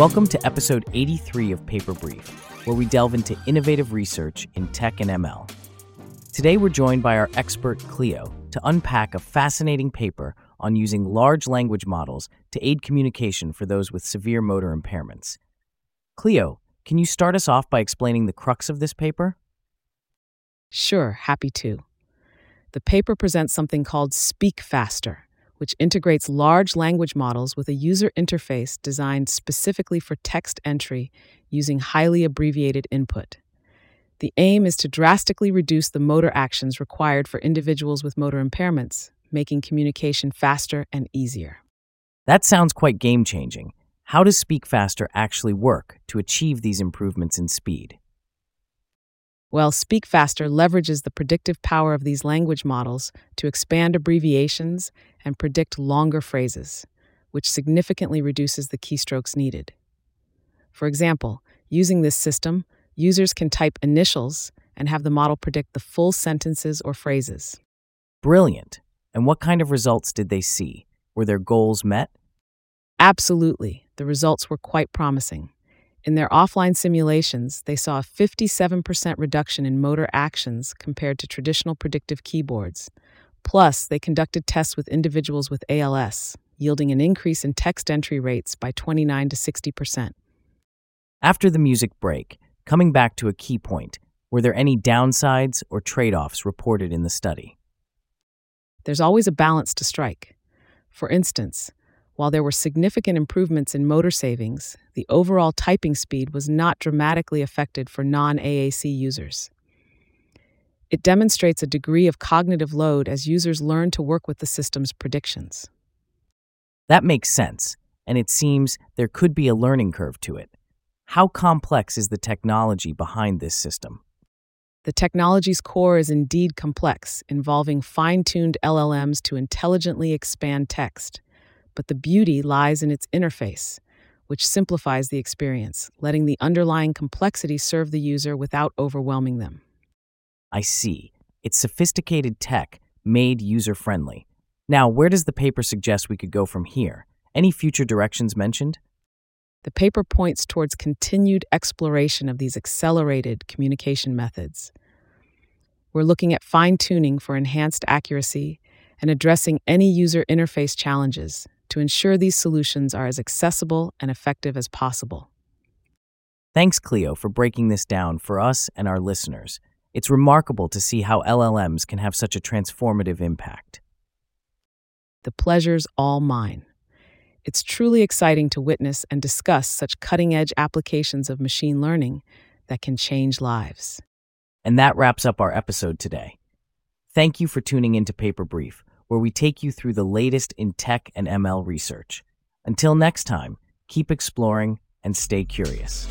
Welcome to episode 83 of Paper Brief, where we delve into innovative research in tech and ML. Today, we're joined by our expert Cleo to unpack a fascinating paper on using large language models to aid communication for those with severe motor impairments. Cleo, can you start us off by explaining the crux of this paper? Sure, happy to. The paper presents something called Speak Faster, which integrates large language models with a user interface designed specifically for text entry using highly abbreviated input. The aim is to drastically reduce the motor actions required for individuals with motor impairments, making communication faster and easier. That sounds quite game changing. How does Speak Faster actually work to achieve these improvements in speed? Well, Speak Faster leverages the predictive power of these language models to expand abbreviations and predict longer phrases, which significantly reduces the keystrokes needed. For example, using this system, users can type initials and have the model predict the full sentences or phrases. Brilliant. And what kind of results did they see? Were their goals met? Absolutely. The results were quite promising. In their offline simulations, they saw a 57% reduction in motor actions compared to traditional predictive keyboards. Plus, they conducted tests with individuals with ALS, yielding an increase in text entry rates by 29 to 60%. After the music break, coming back to a key point, were there any downsides or trade offs reported in the study? There's always a balance to strike. For instance, while there were significant improvements in motor savings, the overall typing speed was not dramatically affected for non AAC users. It demonstrates a degree of cognitive load as users learn to work with the system's predictions. That makes sense, and it seems there could be a learning curve to it. How complex is the technology behind this system? The technology's core is indeed complex, involving fine tuned LLMs to intelligently expand text but the beauty lies in its interface, which simplifies the experience, letting the underlying complexity serve the user without overwhelming them. I see. It's sophisticated tech made user friendly. Now, where does the paper suggest we could go from here? Any future directions mentioned? The paper points towards continued exploration of these accelerated communication methods. We're looking at fine tuning for enhanced accuracy and addressing any user interface challenges to ensure these solutions are as accessible and effective as possible. Thanks, Cleo, for breaking this down for us and our listeners. It's remarkable to see how LLMs can have such a transformative impact. The pleasure's all mine. It's truly exciting to witness and discuss such cutting edge applications of machine learning that can change lives. And that wraps up our episode today. Thank you for tuning into Paper Brief where we take you through the latest in tech and ML research. Until next time, keep exploring and stay curious.